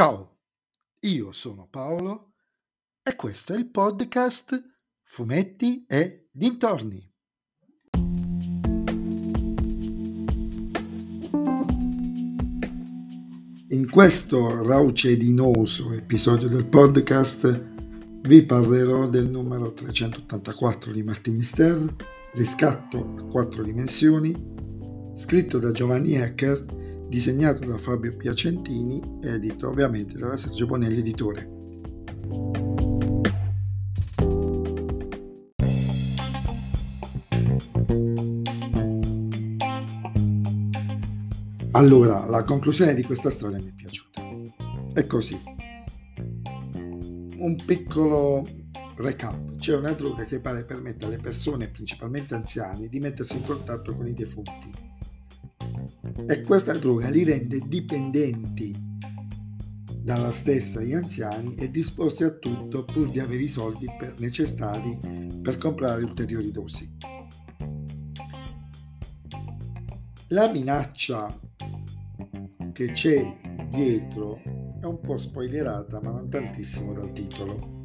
Ciao, io sono Paolo e questo è il podcast Fumetti e Dintorni. In questo raucedinoso episodio del podcast vi parlerò del numero 384 di Martin Mister, Riscatto a quattro dimensioni, scritto da Giovanni Ecker, disegnato da Fabio Piacentini edito ovviamente da Sergio Bonelli Editore. Allora, la conclusione di questa storia mi è piaciuta. È così. Un piccolo recap. C'è una droga che pare permette alle persone, principalmente anziani, di mettersi in contatto con i defunti. E questa droga li rende dipendenti dalla stessa gli anziani e disposti a tutto pur di avere i soldi per, necessari per comprare ulteriori dosi. La minaccia che c'è dietro è un po' spoilerata, ma non tantissimo dal titolo.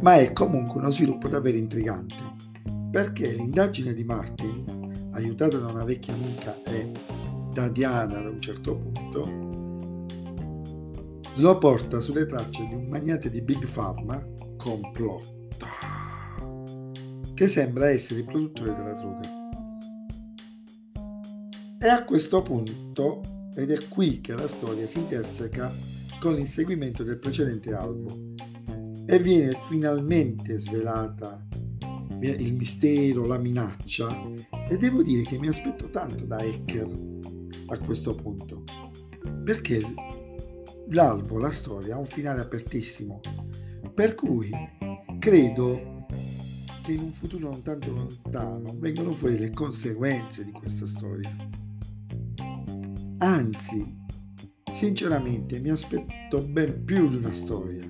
Ma è comunque uno sviluppo davvero intrigante, perché l'indagine di Martin, aiutata da una vecchia amica e da Diana ad un certo punto, lo porta sulle tracce di un magnate di Big Pharma, complotta, che sembra essere il produttore della droga. E a questo punto ed è qui che la storia si interseca con l'inseguimento del precedente albo e viene finalmente svelata il mistero, la minaccia e devo dire che mi aspetto tanto da hacker a questo punto perché l'albo, la storia ha un finale apertissimo per cui credo che in un futuro non tanto lontano vengano fuori le conseguenze di questa storia Anzi, sinceramente mi aspetto ben più di una storia.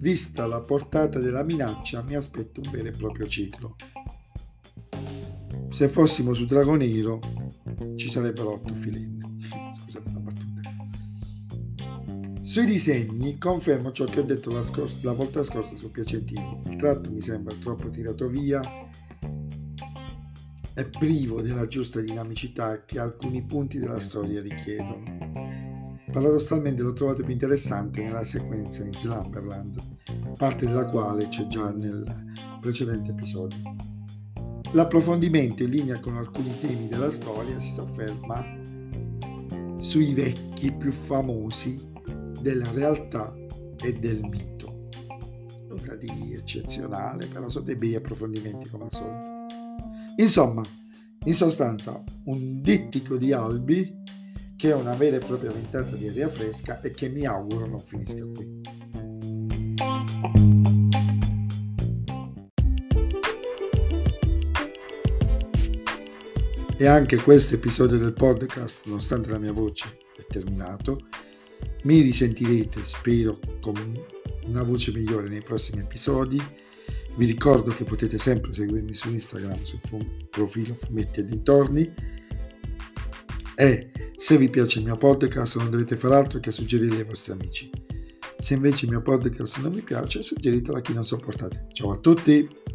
Vista la portata della minaccia, mi aspetto un vero e proprio ciclo. Se fossimo su Dragonero ci sarebbero otto filin. Scusate la battuta. Sui disegni confermo ciò che ho detto la, scor- la volta scorsa su Piacentini. Il tratto mi sembra troppo tirato via è privo della giusta dinamicità che alcuni punti della storia richiedono. Paradossalmente l'ho trovato più interessante nella sequenza in Slumberland, parte della quale c'è già nel precedente episodio. L'approfondimento in linea con alcuni temi della storia si sofferma sui vecchi più famosi della realtà e del mito. Nulla di eccezionale, però sono dei bei approfondimenti come al solito. Insomma, in sostanza, un dittico di albi che è una vera e propria ventata di aria fresca e che mi auguro non finisca qui. E anche questo episodio del podcast, nonostante la mia voce è terminato, mi risentirete, spero, con una voce migliore nei prossimi episodi vi ricordo che potete sempre seguirmi su Instagram sul fum- profilo Fumetti e Dintorni e se vi piace il mio podcast non dovete fare altro che suggerirlo ai vostri amici. Se invece il mio podcast non vi piace, suggeritelo a chi non sopportate. Ciao a tutti!